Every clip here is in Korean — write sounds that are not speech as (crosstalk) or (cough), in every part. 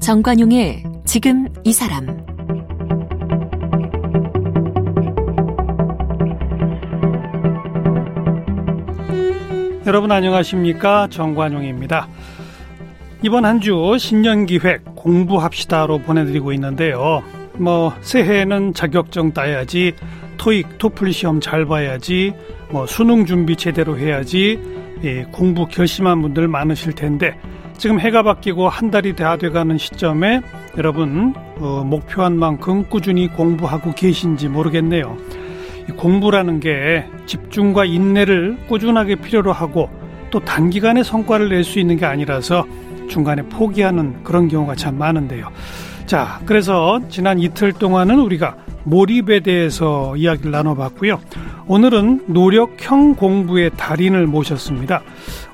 정관용의 지금 이 사람 여러분 안녕하십니까 정관용입니다. 이번 한 주 신년 기획 공부합시다로 보내드리고 있는데요. 뭐 새해에는 자격증 따야지, 토익, 토플 시험 잘 봐야지, 뭐 수능 준비 제대로 해야지, 예, 공부 결심한 분들 많으실 텐데 지금 해가 바뀌고 한 달이 다 돼가는 시점에 여러분 어, 목표한 만큼 꾸준히 공부하고 계신지 모르겠네요. 공부라는 게 집중과 인내를 꾸준하게 필요로 하고 또 단기간에 성과를 낼 수 있는 게 아니라서 중간에 포기하는 그런 경우가 참 많은데요. 자, 그래서 지난 이틀 동안은 우리가 몰입에 대해서 이야기를 나눠봤고요. 오늘은 노력형 공부의 달인을 모셨습니다.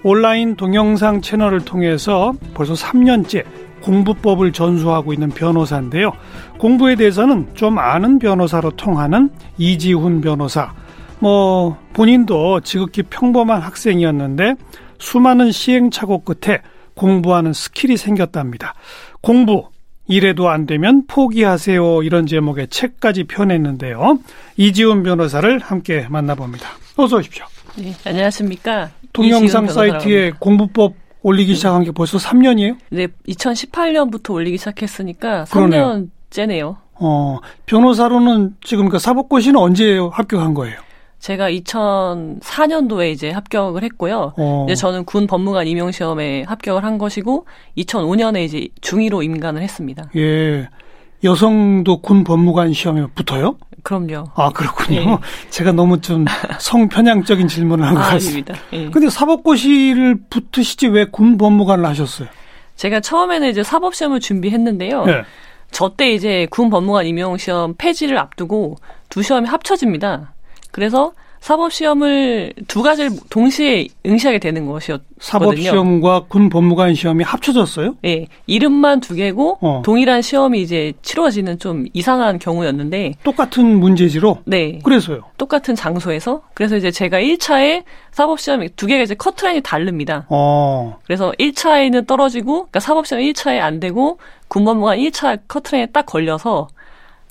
온라인 동영상 채널을 통해서 벌써 3년째 공부법을 전수하고 있는 변호사인데요. 공부에 대해서는 좀 아는 변호사로 통하는 이지훈 변호사. 뭐, 본인도 지극히 평범한 학생이었는데 수많은 시행착오 끝에 공부하는 스킬이 생겼답니다. 공부, 이래도 안 되면 포기하세요. 이런 제목의 책까지 펴냈는데요. 이지훈 변호사를 함께 만나봅니다. 어서 오십시오. 네, 안녕하십니까. 동영상 사이트에 공부법 올리기 시작한 게 벌써 3년이에요? 네, 2018년부터 올리기 시작했으니까 3년째네요. 어, 변호사로는 지금 그 사법고시는 언제 합격한 거예요? 제가 2004년도에 이제 합격을 했고요. 어. 이제 저는 군 법무관 임용 시험에 합격을 한 것이고 2005년에 이제 중위로 임관을 했습니다. 예. 여성도 군 법무관 시험에 붙어요? 그럼요. 아, 그렇군요. 예. (laughs) 제가 너무 좀 성편향적인 질문을 한것 같습니다. 예. 근데 사법고시를 붙으시지 왜 군 법무관을 하셨어요? 제가 처음에는 이제 사법 시험을 준비했는데요. 예. 저때 이제 군 법무관 임용 시험 폐지를 앞두고 두 시험이 합쳐집니다. 그래서 사법 시험을 두 가지를 동시에 응시하게 되는 것이었거든요. 사법 시험과 군 법무관 시험이 합쳐졌어요? 네, 이름만 두 개고 어. 동일한 시험이 이제 치러지는 좀 이상한 경우였는데 똑같은 문제지로? 네. 그래서요. 똑같은 장소에서 그래서 이제 제가 1차에 사법 시험이 두 개가 이제 커트라인이 다릅니다. 어. 그래서 1차에는 떨어지고 그러니까 사법 시험 1차에 안 되고 군 법무관 1차 커트라인에 딱 걸려서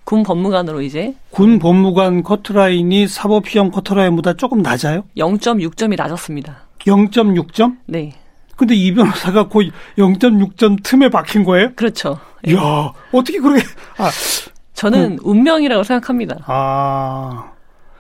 군 법무관으로 이제 군 법무관 커트라인이 사법시험 커트라인보다 조금 낮아요? 0.6점이 낮았습니다. 0.6점? 네. 근데 이 변호사가 거의 0.6점 틈에 박힌 거예요? 그렇죠. 이야, 네. 어떻게 그렇게 아 저는 음. 운명이라고 생각합니다. 아.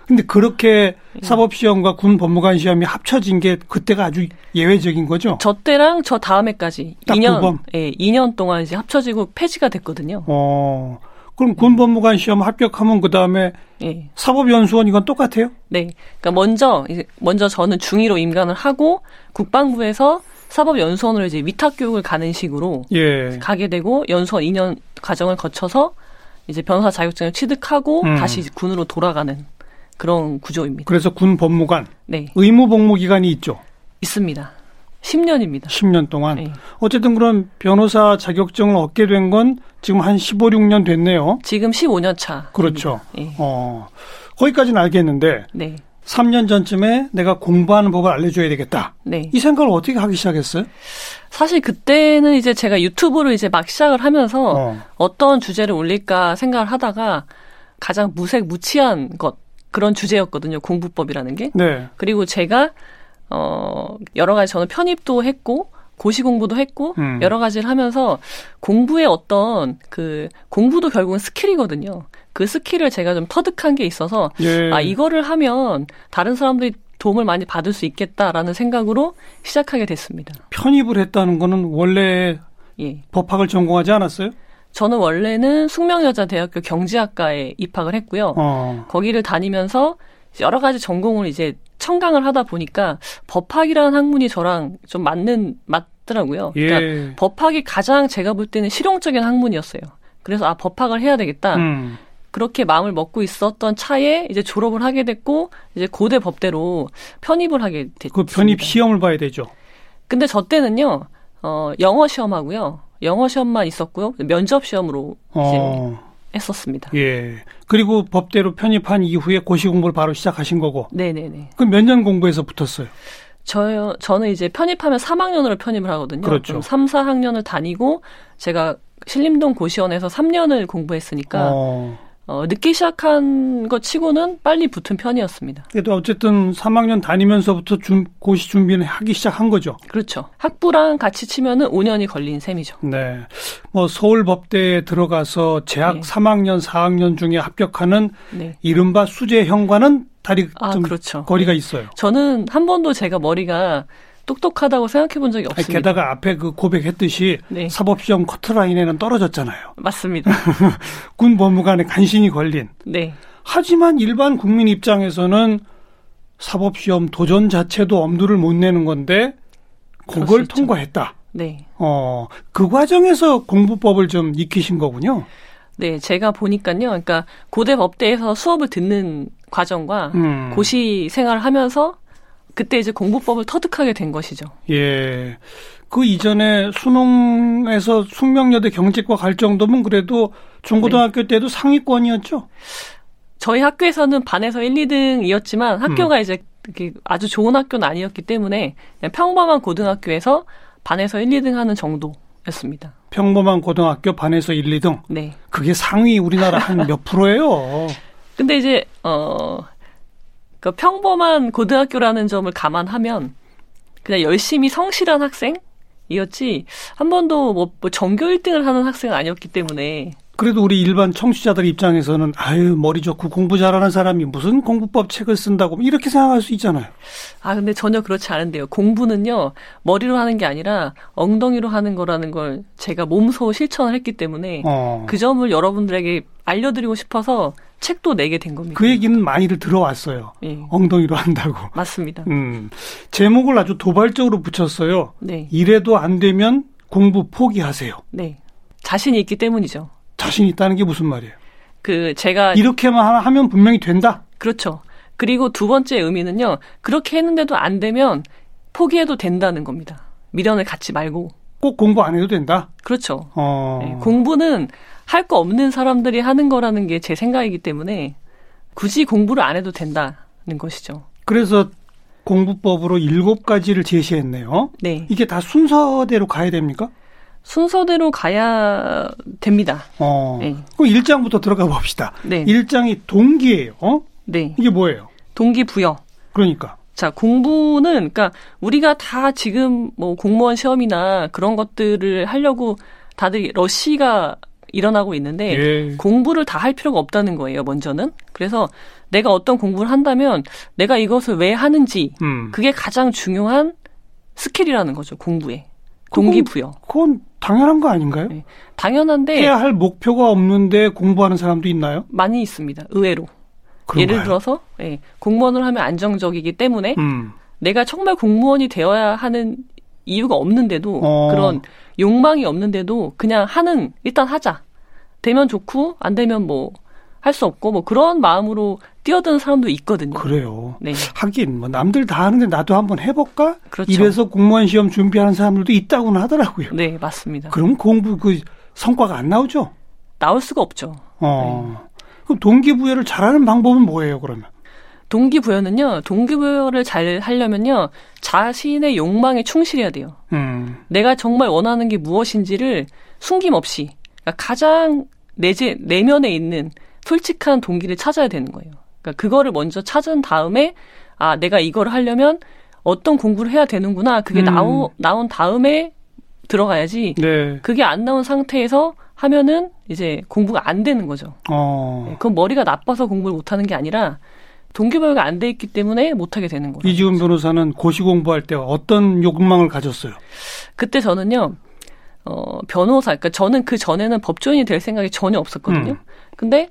근데 그렇게 네. 사법시험과 군 법무관 시험이 합쳐진 게 그때가 아주 예외적인 거죠? 저 때랑 저 다음 해까지 2년, 예, 2년 동안 이제 합쳐지고 폐지가 됐거든요. 어. 그럼 군법무관 시험 합격하면 그 다음에 네. 사법연수원 이건 똑같아요? 네. 그러니까 먼저 먼저 저는 중위로 임관을 하고 국방부에서 사법연수원으로 이제 위탁 교육을 가는 식으로 예. 가게 되고 연수원 2년 과정을 거쳐서 이제 변호사 자격증을 취득하고 음. 다시 군으로 돌아가는 그런 구조입니다. 그래서 군 법무관 네. 의무 복무 기간이 있죠. 있습니다. 10년입니다. 10년 동안. 네. 어쨌든 그럼 변호사 자격증을 얻게 된 건 지금 한 15, 6년 됐네요. 지금 15년 차. 그렇죠. 네. 어. 거기까지는 알겠는데 네. 3년 전쯤에 내가 공부하는 법을 알려줘야 되겠다. 네. 이 생각을 어떻게 하기 시작했어요? 사실 그때는 이제 제가 유튜브를 이제 막 시작을 하면서 어. 떤 주제를 올릴까 생각을 하다가 가장 무색 무취한 것 그런 주제였거든요. 공부법이라는 게. 네. 그리고 제가 어, 여러 가지 저는 편입도 했고, 고시 공부도 했고, 음. 여러 가지를 하면서 공부의 어떤 그, 공부도 결국은 스킬이거든요. 그 스킬을 제가 좀 터득한 게 있어서, 예. 아, 이거를 하면 다른 사람들이 도움을 많이 받을 수 있겠다라는 생각으로 시작하게 됐습니다. 편입을 했다는 거는 원래 예. 법학을 전공하지 않았어요? 저는 원래는 숙명여자대학교 경제학과에 입학을 했고요. 어. 거기를 다니면서 여러 가지 전공을 이제 청강을 하다 보니까 법학이라는 학문이 저랑 좀 맞는 맞더라고요. 그러니까 예. 법학이 가장 제가 볼 때는 실용적인 학문이었어요. 그래서 아 법학을 해야 되겠다. 음. 그렇게 마음을 먹고 있었던 차에 이제 졸업을 하게 됐고 이제 고대 법대로 편입을 하게 됐죠. 그 편입 시험을 봐야 되죠. 근데 저 때는요. 어 영어 시험하고요. 영어 시험만 있었고요. 면접 시험으로 이제 어. 했었습니다. 예. 그리고 법대로 편입한 이후에 고시 공부를 바로 시작하신 거고. 네네네. 그럼 몇 년 공부해서 붙었어요? 저요, 저는 이제 편입하면 3학년으로 편입을 하거든요. 그렇죠. 3, 4학년을 다니고 제가 신림동 고시원에서 3년을 공부했으니까 어. 어, 늦게 시작한 것 치고는 빨리 붙은 편이었습니다. 그래도 어쨌든 3학년 다니면서부터 준, 고시 준비는 하기 시작한 거죠. 그렇죠. 학부랑 같이 치면은 5년이 걸린 셈이죠. 네. 뭐 서울법대에 들어가서 재학 네. 3학년, 4학년 중에 합격하는 네. 이른바 수재형과는 다리 아, 좀 그렇죠. 거리가 있어요. 저는 한 번도 제가 머리가 똑똑하다고 생각해 본 적이 없습니다. 게다가 앞에 그 고백했듯이 네. 사법시험 커트라인에는 떨어졌잖아요. 맞습니다. (laughs) 군 법무관에 간신히 걸린. 네. 하지만 일반 국민 입장에서는 사법시험 도전 자체도 엄두를 못 내는 건데 그걸 통과했다. 네. 어, 그 과정에서 공부법을 좀 익히신 거군요. 네, 제가 보니까요. 그러니까 고대 법대에서 수업을 듣는 과정과 음. 고시 생활을 하면서 그때 이제 공부법을 터득하게 된 것이죠. 예. 그 이전에 수능에서 숙명여대 경직과 갈 정도면 그래도 중고등학교 네. 때도 상위권이었죠? 저희 학교에서는 반에서 1, 2등이었지만 학교가 음. 이제 아주 좋은 학교는 아니었기 때문에 그냥 평범한 고등학교에서 반에서 1, 2등 하는 정도였습니다. 평범한 고등학교 반에서 1, 2등? 네. 그게 상위 우리나라 한 몇 프로예요? (laughs) 근데 이제, 어, 그 평범한 고등학교라는 점을 감안하면 그냥 열심히 성실한 학생이었지 한 번도 뭐, 뭐 전교 1등을 하는 학생은 아니었기 때문에 그래도 우리 일반 청취자들 입장에서는 아유 머리 좋고 공부 잘하는 사람이 무슨 공부법 책을 쓴다고 이렇게 생각할 수 있잖아요. 아 근데 전혀 그렇지 않은데요. 공부는요 머리로 하는 게 아니라 엉덩이로 하는 거라는 걸 제가 몸소 실천을 했기 때문에 어. 그 점을 여러분들에게 알려드리고 싶어서 책도 내게 된 겁니다. 그 얘기는 많이들 들어왔어요. 예. 엉덩이로 한다고. 맞습니다. 음, 제목을 아주 도발적으로 붙였어요. 네. 이래도 안 되면 공부 포기하세요. 네. 자신이 있기 때문이죠. 자신 있다는 게 무슨 말이에요? 그 제가 이렇게만 하면 분명히 된다. 그렇죠. 그리고 두 번째 의미는요. 그렇게 했는데도 안 되면 포기해도 된다는 겁니다. 미련을 갖지 말고. 꼭 공부 안 해도 된다. 그렇죠. 어... 네, 공부는 할 거 없는 사람들이 하는 거라는 게 제 생각이기 때문에 굳이 공부를 안 해도 된다는 것이죠. 그래서 공부법으로 일곱 가지를 제시했네요. 네. 이게 다 순서대로 가야 됩니까? 순서대로 가야 됩니다. 어. 네. 그럼 1장부터 들어가 봅시다. 네. 1장이 동기예요. 어? 네. 이게 뭐예요? 동기 부여. 그러니까. 자, 공부는, 그러니까 우리가 다 지금 뭐 공무원 시험이나 그런 것들을 하려고 다들 러시가 일어나고 있는데 예. 공부를 다 할 필요가 없다는 거예요, 먼저는. 그래서 내가 어떤 공부를 한다면 내가 이것을 왜 하는지 음. 그게 가장 중요한 스킬이라는 거죠, 공부에. 동기부여. 그건, 그건 당연한 거 아닌가요? 네. 당연한데 해야 할 목표가 없는데 공부하는 사람도 있나요? 많이 있습니다. 의외로. 그런가요? 예를 들어서 네, 공무원을 하면 안정적이기 때문에 음. 내가 정말 공무원이 되어야 하는 이유가 없는데도 어. 그런 욕망이 없는데도 그냥 하는 일단 하자. 되면 좋고 안 되면 뭐 할 수 없고 뭐 그런 마음으로 뛰어드는 사람도 있거든요. 그래요. 네. 하긴 뭐 남들 다 하는데 나도 한번 해볼까? 그렇죠. 이래서 공무원 시험 준비하는 사람들도 있다고는 하더라고요. 네, 맞습니다. 그럼 공부 그 성과가 안 나오죠? 나올 수가 없죠. 어. 네. 그럼 동기부여를 잘하는 방법은 뭐예요, 그러면? 동기부여는요, 동기부여를 잘 하려면요, 자신의 욕망에 충실해야 돼요. 음. 내가 정말 원하는 게 무엇인지를 숨김없이, 그러니까 가장 내재, 내면에 있는 솔직한 동기를 찾아야 되는 거예요. 그러니까 그거를 먼저 찾은 다음에 아 내가 이걸 하려면 어떤 공부를 해야 되는구나 그게 음. 나오 나온 다음에 들어가야지. 네. 그게 안 나온 상태에서 하면은 이제 공부가 안 되는 거죠. 어. 네, 그건 머리가 나빠서 공부를 못 하는 게 아니라 동기부여가 안 돼 있기 때문에 못 하게 되는 거죠. 이지훈 변호사는 고시 공부할 때 어떤 욕망을 가졌어요? 그때 저는요. 어, 변호사, 그러니까 저는 그 전에는 법조인이 될 생각이 전혀 없었거든요. 음. 근데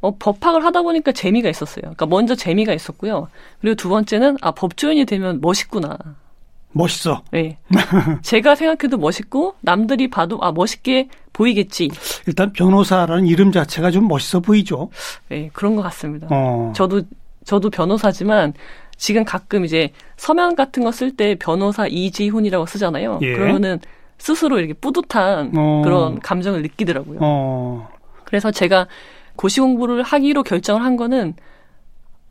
어, 법학을 하다 보니까 재미가 있었어요. 그러니까 먼저 재미가 있었고요. 그리고 두 번째는 아 법조인이 되면 멋있구나. 멋있어. 네. (laughs) 제가 생각해도 멋있고 남들이 봐도 아 멋있게 보이겠지. 일단 변호사라는 이름 자체가 좀 멋있어 보이죠. 네, 그런 것 같습니다. 어. 저도 저도 변호사지만 지금 가끔 이제 서면 같은 거 쓸 때 변호사 이지훈이라고 쓰잖아요. 예. 그러면은 스스로 이렇게 뿌듯한 어. 그런 감정을 느끼더라고요. 어. 그래서 제가 고시 공부를 하기로 결정을 한 거는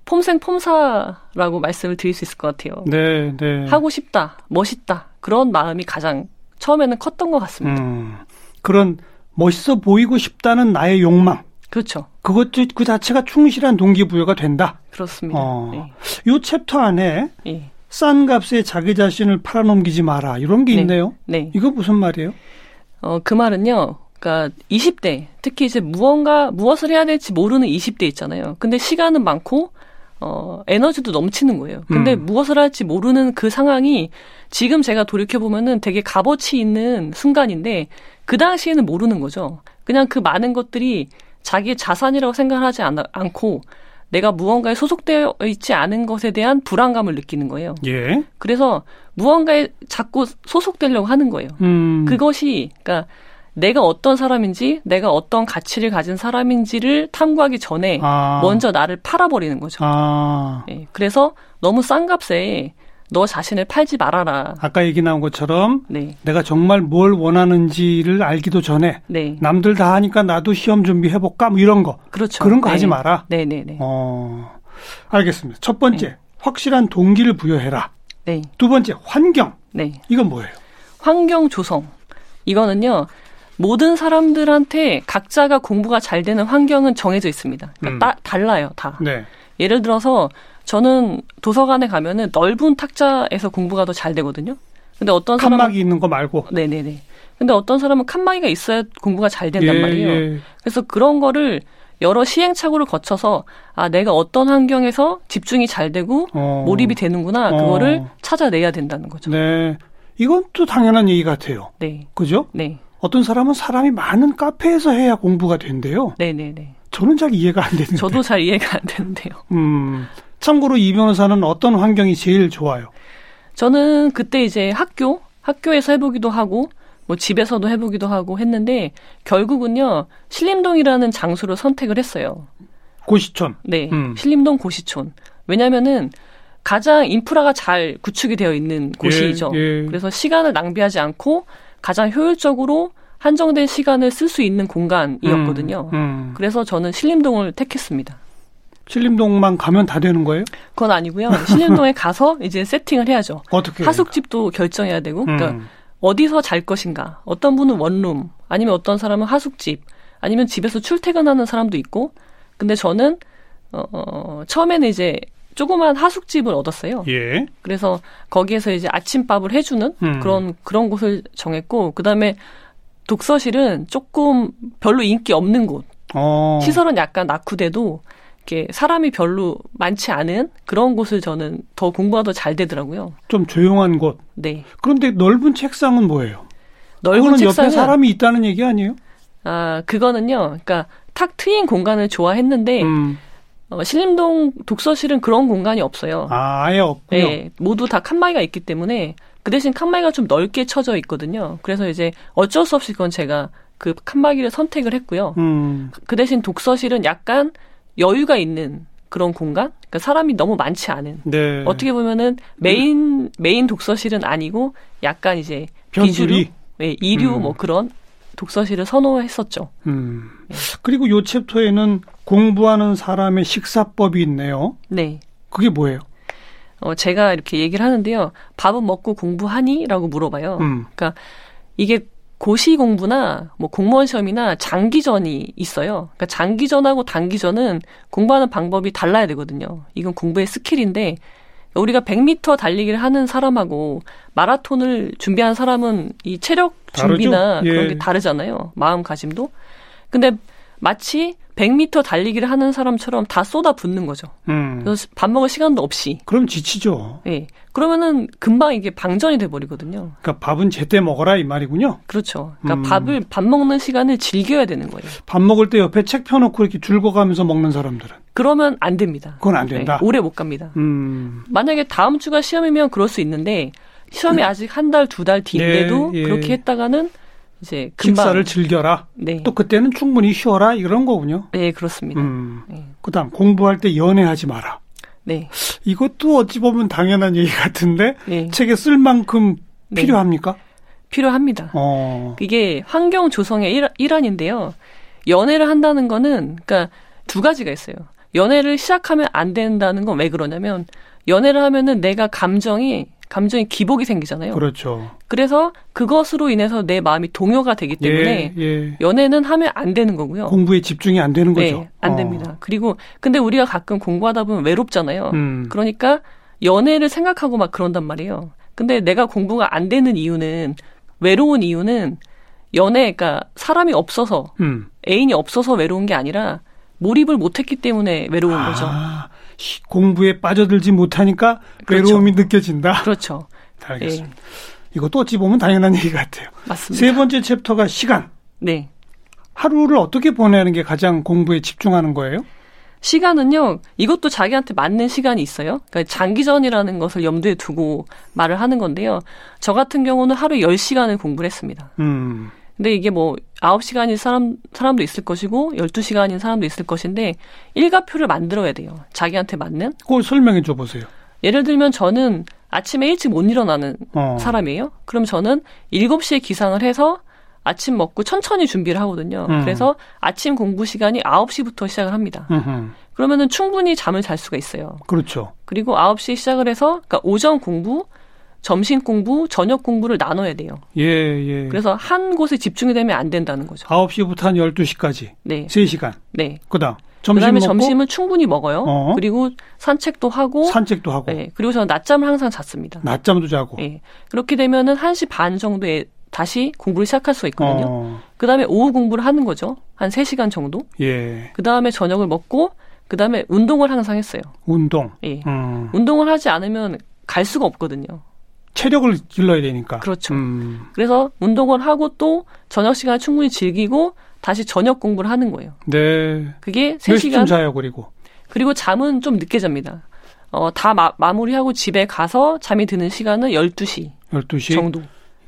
폼생 폼사라고 말씀을 드릴 수 있을 것 같아요. 네, 네. 하고 싶다, 멋있다 그런 마음이 가장 처음에는 컸던 것 같습니다. 음, 그런 멋있어 보이고 싶다는 나의 욕망. 그렇죠. 그것도 그 자체가 충실한 동기부여가 된다. 그렇습니다. 어, 네. 이 챕터 안에 네. 싼 값에 자기 자신을 팔아넘기지 마라 이런 게 네. 있네요. 네. 이거 무슨 말이에요? 어, 그 말은요. 그러니까 20대 특히 이제 무언가 무엇을 해야 될지 모르는 20대 있잖아요. 근데 시간은 많고 어, 에너지도 넘치는 거예요. 근데 음. 무엇을 할지 모르는 그 상황이 지금 제가 돌이켜보면은 되게 값어치 있는 순간인데 그 당시에는 모르는 거죠. 그냥 그 많은 것들이 자기의 자산이라고 생각하지 않, 않고 내가 무언가에 소속되어 있지 않은 것에 대한 불안감을 느끼는 거예요. 예. 그래서 무언가에 자꾸 소속되려고 하는 거예요. 음. 그것이, 그러니까 내가 어떤 사람인지, 내가 어떤 가치를 가진 사람인지를 탐구하기 전에 아. 먼저 나를 팔아버리는 거죠. 아. 예, 그래서 너무 싼 값에 너 자신을 팔지 말아라. 아까 얘기 나온 것처럼 네. 내가 정말 뭘 원하는지를 알기도 전에 네. 남들 다 하니까 나도 시험 준비해 볼까 뭐 이런 거. 그렇죠. 그런 거 네. 하지 마라. 네, 네, 네. 어. 알겠습니다. 첫 번째, 네. 확실한 동기를 부여해라. 네. 두 번째, 환경. 네. 이건 뭐예요? 환경 조성. 이거는요. 모든 사람들한테 각자가 공부가 잘 되는 환경은 정해져 있습니다. 그러니까 음. 따, 달라요, 다. 네. 예를 들어서 저는 도서관에 가면은 넓은 탁자에서 공부가 더 잘 되거든요. 근데 어떤 사람은 칸막이 있는 거 말고. 네네네. 근데 어떤 사람은 칸막이가 있어야 공부가 잘 된단 예, 말이에요. 예. 그래서 그런 거를 여러 시행착오를 거쳐서 아 내가 어떤 환경에서 집중이 잘 되고 어. 몰입이 되는구나 그거를 어. 찾아내야 된다는 거죠. 네, 이건 또 당연한 얘기 같아요. 네, 그죠? 네. 어떤 사람은 사람이 많은 카페에서 해야 공부가 된대요. 네네네. 저는 잘 이해가 안 되는데. 저도 잘 이해가 안 되는데요. 음, 참고로 이 변호사는 어떤 환경이 제일 좋아요? 저는 그때 이제 학교, 학교에서 해보기도 하고, 뭐 집에서도 해보기도 하고 했는데, 결국은요, 신림동이라는 장소를 선택을 했어요. 고시촌? 네. 음. 신림동 고시촌. 왜냐면은, 가장 인프라가 잘 구축이 되어 있는 곳이죠. 예, 예. 그래서 시간을 낭비하지 않고 가장 효율적으로 한정된 시간을 쓸 수 있는 공간이었거든요. 음, 음. 그래서 저는 신림동을 택했습니다. 신림동만 가면 다 되는 거예요? 그건 아니고요. 신림동에 (laughs) 가서 이제 세팅을 해야죠. 어떻게? 하숙집도 결정해야 되고, 그러니까 음. 어디서 잘 것인가. 어떤 분은 원룸, 아니면 어떤 사람은 하숙집, 아니면 집에서 출퇴근하는 사람도 있고. 근데 저는 어, 어 처음에는 이제 조그만 하숙집을 얻었어요. 예. 그래서 거기에서 이제 아침밥을 해주는 음. 그런 그런 곳을 정했고, 그 다음에 독서실은 조금 별로 인기 없는 곳. 어. 시설은 약간 낙후돼도 이렇게 사람이 별로 많지 않은 그런 곳을 저는 더 공부가 더 잘 되더라고요. 좀 조용한 곳. 네. 그런데 넓은 책상은 뭐예요? 넓은 책상은 옆에 사람이 있다는 얘기 아니에요? 아 그거는요. 그러니까 탁 트인 공간을 좋아했는데 음. 어, 신림동 독서실은 그런 공간이 없어요. 아, 아예 없군요. 네, 모두 다 칸막이가 있기 때문에 그 대신 칸막이가 좀 넓게 쳐져 있거든요. 그래서 이제 어쩔 수 없이 그건 제가 그 칸막이를 선택을 했고요. 음. 그 대신 독서실은 약간 여유가 있는 그런 공간? 그러니까 사람이 너무 많지 않은. 네. 어떻게 보면은 메인 메인 독서실은 아니고 약간 이제 비주류, 네, 이류 음. 뭐 그런 독서실을 선호했었죠. 음. 네. 그리고 요 챕터에는 공부하는 사람의 식사법이 있네요. 네. 그게 뭐예요? 어, 제가 이렇게 얘기를 하는데요. 밥은 먹고 공부하니? 라고 물어봐요. 음. 그러니까 이게 고시 공부나 뭐 공무원 시험이나 장기전이 있어요. 그러니까 장기전하고 단기전은 공부하는 방법이 달라야 되거든요. 이건 공부의 스킬인데 우리가 100m 달리기를 하는 사람하고 마라톤을 준비한 사람은 이 체력 준비나 예. 그런 게 다르잖아요. 마음가짐도. 근데 마치 100m 달리기를 하는 사람처럼 다 쏟아 붓는 거죠. 음. 그래서 밥 먹을 시간도 없이. 그럼 지치죠. 예. 네. 그러면은 금방 이게 방전이 돼 버리거든요. 그러니까 밥은 제때 먹어라 이 말이군요. 그렇죠. 그러니까 음. 밥을 밥 먹는 시간을 즐겨야 되는 거예요. 밥 먹을 때 옆에 책 펴놓고 이렇게 줄거가면서 먹는 사람들은 그러면 안 됩니다. 그건 안 된다. 네. 오래 못 갑니다. 음. 만약에 다음 주가 시험이면 그럴 수 있는데 시험이 아직 한 달, 두달 뒤인데도 예, 예. 그렇게 했다가는 이제 금방 식사를 즐겨라. 네. 또 그때는 충분히 쉬어라 이런 거군요. 네, 그렇습니다. 음. 네. 그다음 공부할 때 연애하지 마라. 네. 이것도 어찌 보면 당연한 얘기 같은데 네. 책에 쓸 만큼 네. 필요합니까? 필요합니다. 어. 이게 환경 조성의 일, 일환 인데요. 연애를 한다는 거는 그러니까 두 가지가 있어요. 연애를 시작하면 안 된다는 건 왜 그러냐면 연애를 하면은 내가 감정이 감정이 기복이 생기잖아요. 그렇죠. 그래서 그것으로 인해서 내 마음이 동요가 되기 때문에 예, 예. 연애는 하면 안 되는 거고요. 공부에 집중이 안 되는 거죠. 네, 안 어. 됩니다. 그리고 근데 우리가 가끔 공부하다 보면 외롭잖아요. 음. 그러니까 연애를 생각하고 막 그런단 말이에요. 근데 내가 공부가 안 되는 이유는 외로운 이유는 연애, 그러니까 사람이 없어서 음. 애인이 없어서 외로운 게 아니라 몰입을 못했기 때문에 외로운 아, 거죠. 공부에 빠져들지 못하니까 그렇죠. 외로움이 느껴진다. 그렇죠. (laughs) 알겠습니다. 예. 이것도 어찌 보면 당연한 얘기 같아요. 맞습니다. 세 번째 챕터가 시간. 네. 하루를 어떻게 보내는 게 가장 공부에 집중하는 거예요? 시간은요, 이것도 자기한테 맞는 시간이 있어요. 그러니까 장기전이라는 것을 염두에 두고 말을 하는 건데요. 저 같은 경우는 하루 10시간을 공부를 했습니다. 음. 근데 이게 뭐 9시간인 사람, 사람도 있을 것이고 12시간인 사람도 있을 것인데 일과표를 만들어야 돼요. 자기한테 맞는. 그걸 설명해 줘 보세요. 예를 들면 저는 아침에 일찍 못 일어나는 어. 사람이에요. 그럼 저는 7시에 기상을 해서 아침 먹고 천천히 준비를 하거든요. 음. 그래서 아침 공부 시간이 9시부터 시작을 합니다. 음흠. 그러면은 충분히 잠을 잘 수가 있어요. 그렇죠. 그리고 9시에 시작을 해서 그러니까 오전 공부, 점심 공부, 저녁 공부를 나눠야 돼요. 예, 예. 그래서 한 곳에 집중이 되면 안 된다는 거죠. 9시부터 한 12시까지. 네. 3시간. 네. 그다음 점심 그다음에 먹고? 점심은 충분히 먹어요. 어. 그리고 산책도 하고 산책도 하고. 네. 그리고 저는 낮잠을 항상 잤습니다. 낮잠도 자고. 네. 그렇게 되면은 1시 반 정도에 다시 공부를 시작할 수가 있거든요. 어. 그다음에 오후 공부를 하는 거죠. 한 3시간 정도. 예. 그다음에 저녁을 먹고 그다음에 운동을 항상 했어요. 운동. 예. 음. 운동을 하지 않으면 갈 수가 없거든요. 체력을 길러야 되니까. 그렇죠. 음. 그래서 운동을 하고 또 저녁 시간을 충분히 즐기고 다시 저녁 공부를 하는 거예요. 네. 그게 3시간. 자요, 그리고. 그리고 잠은 좀 늦게 잡니다. 어, 다 마, 마무리하고 집에 가서 잠이 드는 시간은 12시. 12시? 정도.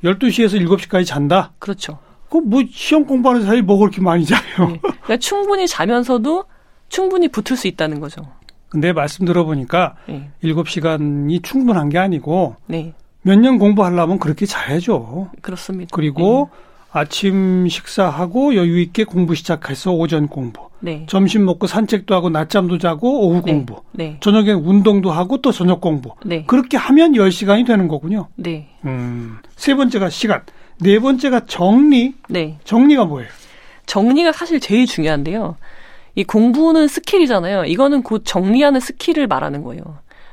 12시에서 7시까지 잔다? 그렇죠. 그럼 뭐 시험 공부하는 사이 뭐 그렇게 많이 자요? 네. 그러니까 충분히 자면서도 충분히 붙을 수 있다는 거죠. 근데 말씀 들어보니까 네. 7시간이 충분한 게 아니고 네. 몇 년 공부하려면 그렇게 잘해줘. 그렇습니다. 그리고 네. 아침 식사하고 여유 있게 공부 시작해서 오전 공부. 네. 점심 먹고 산책도 하고 낮잠도 자고 오후 네. 공부. 네. 저녁에 운동도 하고 또 저녁 공부. 네. 그렇게 하면 10시간이 되는 거군요. 네. 음. 세 번째가 시간. 네 번째가 정리. 네. 정리가 뭐예요? 정리가 사실 제일 중요한데요. 이 공부는 스킬이잖아요. 이거는 곧 정리하는 스킬을 말하는 거예요.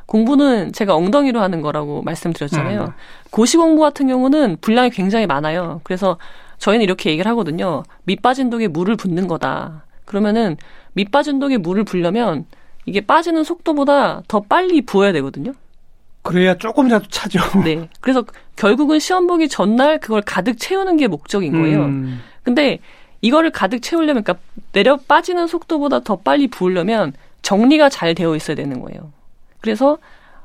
공부는 제가 엉덩이로 하는 거라고 말씀드렸잖아요. 음. 고시 공부 같은 경우는 분량이 굉장히 많아요. 그래서 저희는 이렇게 얘기를 하거든요. 밑 빠진 독에 물을 붓는 거다. 그러면은 밑 빠진 독에 물을 불려면 이게 빠지는 속도보다 더 빨리 부어야 되거든요. 그래야 조금이라도 차죠. (laughs) 네. 그래서 결국은 시험 보기 전날 그걸 가득 채우는 게 목적인 거예요. 음. 근데 이거를 가득 채우려면 그러니까 내려 빠지는 속도보다 더 빨리 부으려면 정리가 잘 되어 있어야 되는 거예요. 그래서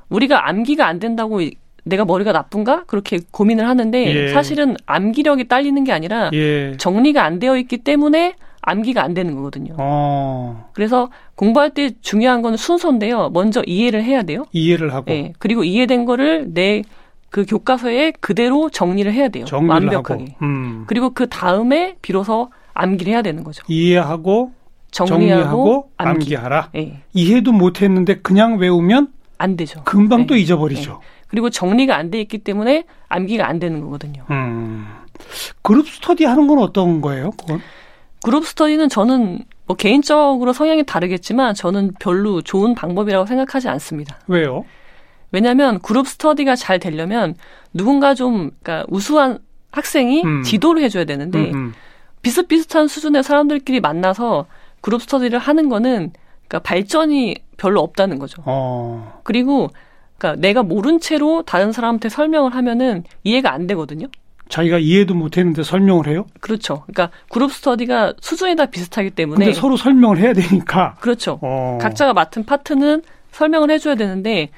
우리가 암기가 안 된다고 내가 머리가 나쁜가 그렇게 고민을 하는데 예. 사실은 암기력이 딸리는 게 아니라 예. 정리가 안 되어 있기 때문에 암기가 안 되는 거거든요. 어. 그래서 공부할 때 중요한 건 순서인데요. 먼저 이해를 해야 돼요. 이해를 하고. 네. 그리고 이해된 거를 내 그 교과서에 그대로 정리를 해야 돼요. 완벽하게. 음. 그리고 그 다음에 비로소 암기를 해야 되는 거죠. 이해하고 정리하고, 정리하고 암기. 하라 네. 이해도 못했는데 그냥 외우면 안 되죠. 금방 네. 또 잊어버리죠. 네. 그리고 정리가 안 돼 있기 때문에 암기가 안 되는 거거든요. 음. 그룹 스터디 하는 건 어떤 거예요? 그건? 그룹 스터디는 저는 뭐 개인적으로 성향이 다르겠지만 저는 별로 좋은 방법이라고 생각하지 않습니다. 왜요? 왜냐하면 그룹 스터디가 잘 되려면 누군가 좀 그러니까 우수한 학생이 음. 지도를 해줘야 되는데 음, 음. 비슷비슷한 수준의 사람들끼리 만나서 그룹 스터디를 하는 거는 그러니까 발전이 별로 없다는 거죠. 어. 그리고 그러니까 내가 모른 채로 다른 사람한테 설명을 하면은 이해가 안 되거든요. 자기가 이해도 못했는데 설명을 해요? 그렇죠. 그러니까 그룹 스터디가 수준이 다 비슷하기 때문에 근데 서로 설명을 해야 되니까 그렇죠. 어. 각자가 맡은 파트는 설명을 해줘야 되는데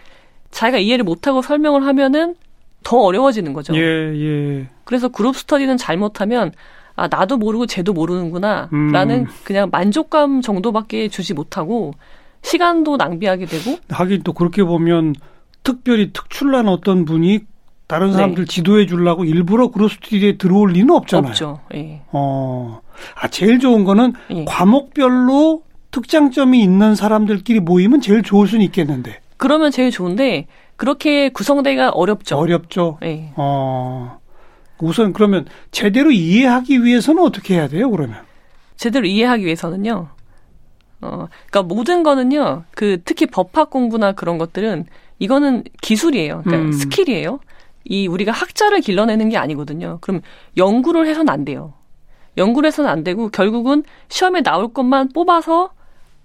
자기가 이해를 못하고 설명을 하면은 더 어려워지는 거죠. 예, 예. 그래서 그룹 스터디는 잘못하면 아 나도 모르고 쟤도 모르는구나 음. 라는 그냥 만족감 정도밖에 주지 못하고 시간도 낭비하게 되고 하긴 또 그렇게 보면 특별히 특출난 어떤 분이 다른 사람들 네. 지도해 주려고 일부러 그로스트리에 들어올 리는 없잖아요. 없죠. 예. 어. 아, 제일 좋은 거는 예. 과목별로 특장점이 있는 사람들끼리 모이면 제일 좋을 수는 있겠는데. 그러면 제일 좋은데 그렇게 구성되기가 어렵죠. 어렵죠. 예. 어. 우선 그러면 제대로 이해하기 위해서는 어떻게 해야 돼요, 그러면? 제대로 이해하기 위해서는요. 어, 그러니까 모든 거는요. 그 특히 법학 공부나 그런 것들은 이거는 기술이에요. 그러니까 음. 스킬이에요. 이 우리가 학자를 길러내는 게 아니거든요. 그럼 연구를 해서는 안 돼요. 연구를 해서는 안 되고 결국은 시험에 나올 것만 뽑아서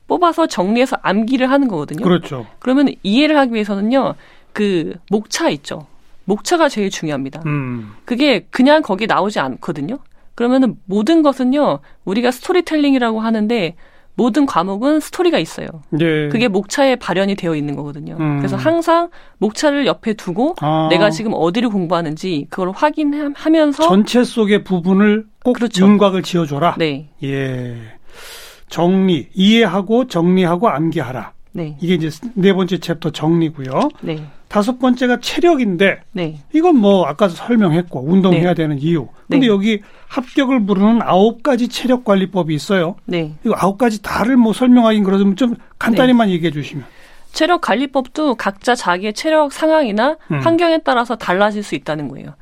뽑아서 정리해서 암기를 하는 거거든요. 그렇죠. 그러면 이해를 하기 위해서는요. 그 목차 있죠. 목차가 제일 중요합니다. 음. 그게 그냥 거기 나오지 않거든요. 그러면은 모든 것은요. 우리가 스토리텔링이라고 하는데 모든 과목은 스토리가 있어요. 네. 그게 목차에 발현이 되어 있는 거거든요. 음. 그래서 항상 목차를 옆에 두고 아. 내가 지금 어디를 공부하는지 그걸 확인하면서 전체 속의 부분을 꼭 그렇죠. 윤곽을 지어줘라. 네. 예. 정리, 이해하고 정리하고 암기하라. 네. 이게 이제 네 번째 챕터 정리고요. 네. 다섯 번째가 체력인데 네. 이건 뭐 아까 설명했고 운동해야 네. 되는 이유. 근데 네. 여기 합격을 부르는 아홉 가지 체력 관리법이 있어요. 네. 이거 아홉 가지 다를 뭐 설명하긴 그러면 좀 간단히만 네. 얘기해 주시면. 체력 관리법도 각자 자기의 체력 상황이나 음. 환경에 따라서 달라질 수 있다는 거예요.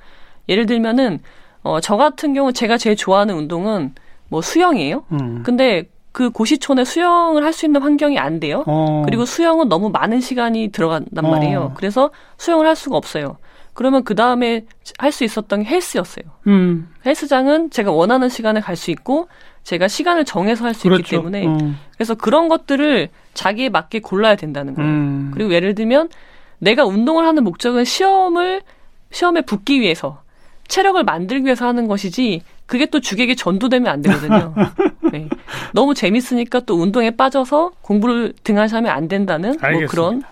예를 들면은 어, 저 같은 경우 제가 제일 좋아하는 운동은 뭐 수영이에요. 음. 근데 그 고시촌에 수영을 할 수 있는 환경이 안 돼요. 어. 그리고 수영은 너무 많은 시간이 들어간단 말이에요. 어. 그래서 수영을 할 수가 없어요. 그러면 그 다음에 할 수 있었던 게 헬스였어요. 음. 헬스장은 제가 원하는 시간에 갈 수 있고 제가 시간을 정해서 할수 그렇죠. 있기 때문에 음. 그래서 그런 것들을 자기에 맞게 골라야 된다는 거예요. 음. 그리고 예를 들면 내가 운동을 하는 목적은 시험을 시험에 붙기 위해서 체력을 만들기 위해서 하는 것이지 그게 또 주객에 전도되면 안 되거든요. (laughs) 네. 너무 재밌으니까 또 운동에 빠져서 공부를 등한시하면 안 된다는 뭐 그런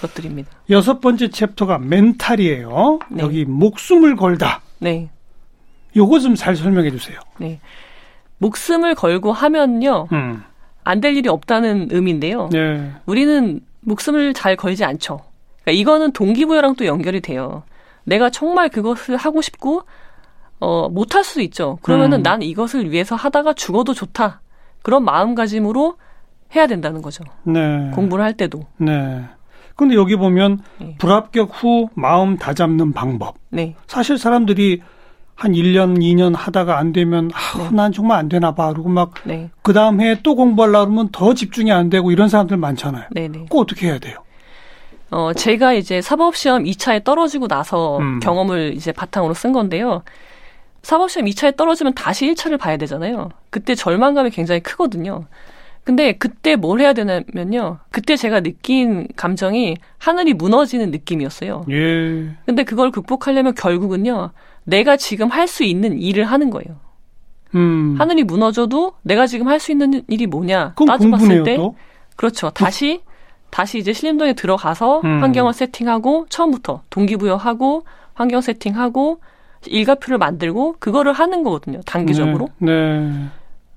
것들입니다. 여섯 번째 챕터가 멘탈이에요. 네. 여기 목숨을 걸다. 네. 요거 좀 잘 설명해 주세요. 네. 목숨을 걸고 하면요. 음. 안될 일이 없다는 의미인데요. 네. 우리는 목숨을 잘 걸지 않죠. 그러니까 이거는 동기부여랑 또 연결이 돼요. 내가 정말 그것을 하고 싶고 어, 못할 수도 있죠. 그러면은 음. 난 이것을 위해서 하다가 죽어도 좋다. 그런 마음가짐으로 해야 된다는 거죠. 네. 공부를 할 때도. 네. 근데 여기 보면 네. 불합격 후 마음 다잡는 방법. 네. 사실 사람들이 한 1년, 2년 하다가 안 되면, 아, 네. 난 정말 안 되나 봐. 그리고 막, 네. 그 다음 해에 또 공부하려고 그러면 더 집중이 안 되고 이런 사람들 많잖아요. 네네. 네. 그거 어떻게 해야 돼요? 어, 제가 이제 사법시험 2차에 떨어지고 나서 음. 경험을 이제 바탕으로 쓴 건데요. 사법시험 2차에 떨어지면 다시 1차를 봐야 되잖아요. 그때 절망감이 굉장히 크거든요. 근데 그때 뭘 해야 되냐면요. 그때 제가 느낀 감정이 하늘이 무너지는 느낌이었어요. 예. 근데 그걸 극복하려면 결국은요. 내가 지금 할 수 있는 일을 하는 거예요. 음. 하늘이 무너져도 내가 지금 할 수 있는 일이 뭐냐 따져봤을 때 또? 그렇죠. 다시 다시 이제 신림동에 들어가서 음. 환경을 세팅하고 처음부터 동기부여하고 환경 세팅하고 일가표를 만들고 그거를 하는 거거든요. 단기적으로. 네. 네.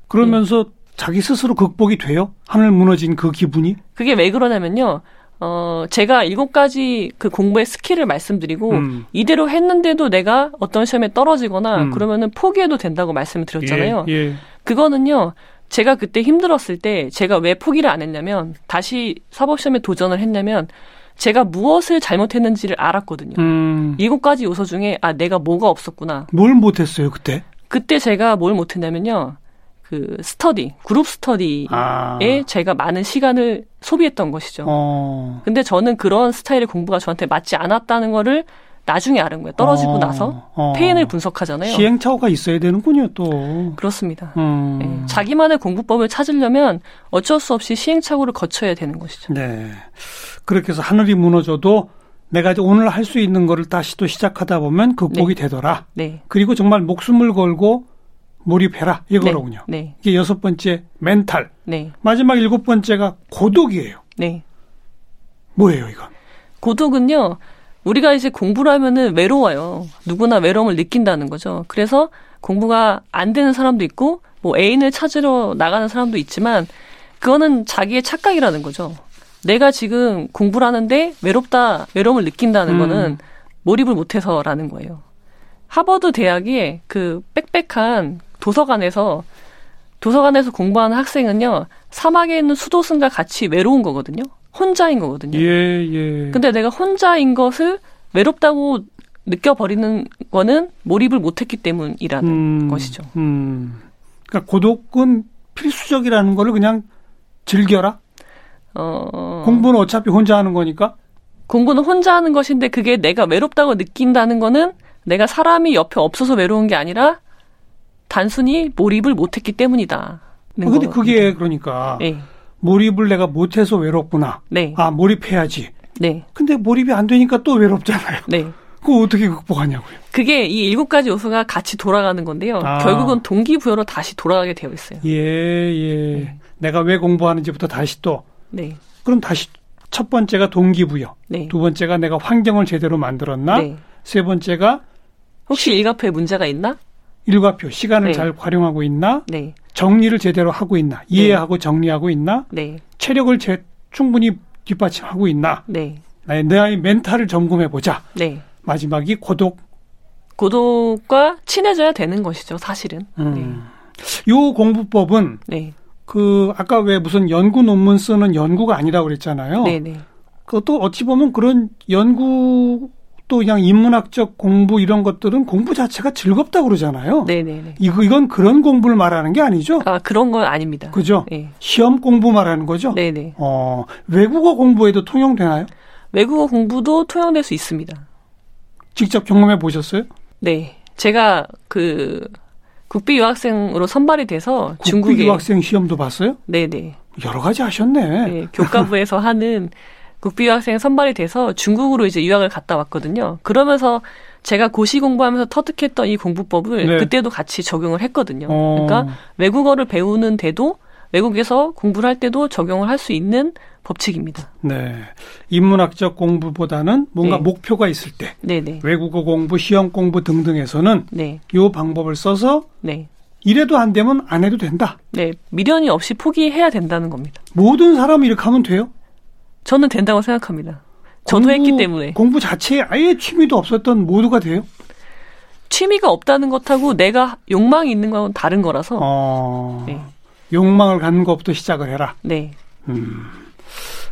그러면서 네. 자기 스스로 극복이 돼요? 하늘 무너진 그 기분이? 그게 왜 그러냐면요. 어, 제가 일곱 가지 그 공부의 스킬을 말씀드리고 음. 이대로 했는데도 내가 어떤 시험에 떨어지거나 음. 그러면은 포기해도 된다고 말씀을 드렸잖아요. 예, 예. 그거는요. 제가 그때 힘들었을 때 제가 왜 포기를 안 했냐면 다시 사법시험에 도전을 했냐면 제가 무엇을 잘못했는지를 알았거든요. 음. 일곱 가지 요소 중에 아 내가 뭐가 없었구나. 뭘 못했어요 그때? 그때 제가 뭘 못했냐면요. 그 스터디, 그룹 스터디에 아. 제가 많은 시간을 소비했던 것이죠. 어. 근데 저는 그런 스타일의 공부가 저한테 맞지 않았다는 거를 나중에 알은 거예요. 떨어지고 어. 나서 어. 페인을 분석하잖아요. 시행착오가 있어야 되는군요, 또. 그렇습니다. 음. 네. 자기만의 공부법을 찾으려면 어쩔 수 없이 시행착오를 거쳐야 되는 것이죠. 네. 그렇게 해서 하늘이 무너져도 내가 오늘 할 수 있는 거를 다시 또 시작하다 보면 극복이 네. 되더라. 네. 그리고 정말 목숨을 걸고 몰입해라 이거로군요. 네. 네. 이게 여섯 번째 멘탈. 네. 마지막 일곱 번째가 고독이에요. 네. 뭐예요, 이건? 고독은요. 우리가 이제 공부를 하면은 외로워요. 누구나 외로움을 느낀다는 거죠. 그래서 공부가 안 되는 사람도 있고 뭐 애인을 찾으러 나가는 사람도 있지만 그거는 자기의 착각이라는 거죠. 내가 지금 공부를 하는데 외롭다, 외로움을 느낀다는 음. 거는 몰입을 못해서라는 거예요. 하버드 대학의 그 빽빽한 도서관에서 도서관에서 공부하는 학생은요 사막에 있는 수도승과 같이 외로운 거거든요. 혼자인 거거든요. 예, 예. 근데 내가 혼자인 것을 외롭다고 느껴버리는 거는 몰입을 못했기 때문이라는 음, 것이죠. 음. 그러니까 고독은 필수적이라는 거를 그냥 즐겨라. 어... 공부는 어차피 혼자 하는 거니까. 공부는 혼자 하는 것인데 그게 내가 외롭다고 느낀다는 거는 내가 사람이 옆에 없어서 외로운 게 아니라 단순히 몰입을 못했기 때문이다. 어, 근데 그게 그러니까 네. 몰입을 내가 못해서 외롭구나. 네. 아 몰입해야지. 네. 근데 몰입이 안 되니까 또 외롭잖아요. 네. 그거 어떻게 극복하냐고요. 그게 이 일곱 가지 요소가 같이 돌아가는 건데요. 아. 결국은 동기부여로 다시 돌아가게 되어 있어요. 예, 예. 네. 내가 왜 공부하는지부터 다시 또. 네. 그럼 다시 첫 번째가 동기부여. 네. 두 번째가 내가 환경을 제대로 만들었나? 네. 세 번째가 혹시 일과표에 문제가 있나? 일과표 시간을 네. 잘 활용하고 있나? 네. 정리를 제대로 하고 있나? 이해하고 정리하고 있나? 네. 체력을 제, 충분히 뒷받침하고 있나? 네. 나의 나의 멘탈을 점검해 보자. 네. 마지막이 고독. 고독과 친해져야 되는 것이죠, 사실은. 음. 네. 요 공부법은 네. 그 아까 왜 무슨 연구 논문 쓰는 연구가 아니라고 그랬잖아요. 네. 그것도 어찌 보면 그런 연구 또 그냥 인문학적 공부 이런 것들은 공부 자체가 즐겁다고 그러잖아요. 네네네. 이거 이건 그런 공부를 말하는 게 아니죠? 아 그런 건 아닙니다. 그죠? 네. 시험 공부 말하는 거죠? 네네. 어 외국어 공부에도 통용되나요? 외국어 공부도 통용될 수 있습니다. 직접 경험해 보셨어요? 네. 제가 그 국비 유학생으로 선발이 돼서 국비 중국에 유학생 시험도 봤어요? 네네. 여러 가지 하셨네. 네, 교과부에서 하는 (laughs) 국비 유학생 선발이 돼서 중국으로 이제 유학을 갔다 왔거든요. 그러면서 제가 고시 공부하면서 터득했던 이 공부법을 네. 그때도 같이 적용을 했거든요. 어. 그러니까 외국어를 배우는데도 외국에서 공부를 할 때도 적용을 할 수 있는 법칙입니다. 네. 인문학적 공부보다는 뭔가 네. 목표가 있을 때 네네. 네. 외국어 공부, 시험 공부 등등에서는 네. 이 방법을 써서 네. 이래도 안 되면 안 해도 된다. 네. 미련이 없이 포기해야 된다는 겁니다. 모든 사람이 이렇게 하면 돼요? 저는 된다고 생각합니다. 저도 공부, 했기 때문에. 공부 자체에 아예 취미도 없었던 모두가 돼요? 취미가 없다는 것하고 내가 욕망이 있는 건 다른 거라서. 어... 네. 욕망을 갖는 것부터 시작을 해라. 네. 음.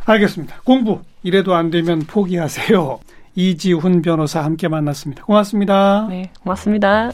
알겠습니다. 공부 이래도 안 되면 포기하세요. 이지훈 변호사 함께 만났습니다. 고맙습니다. 네, 고맙습니다.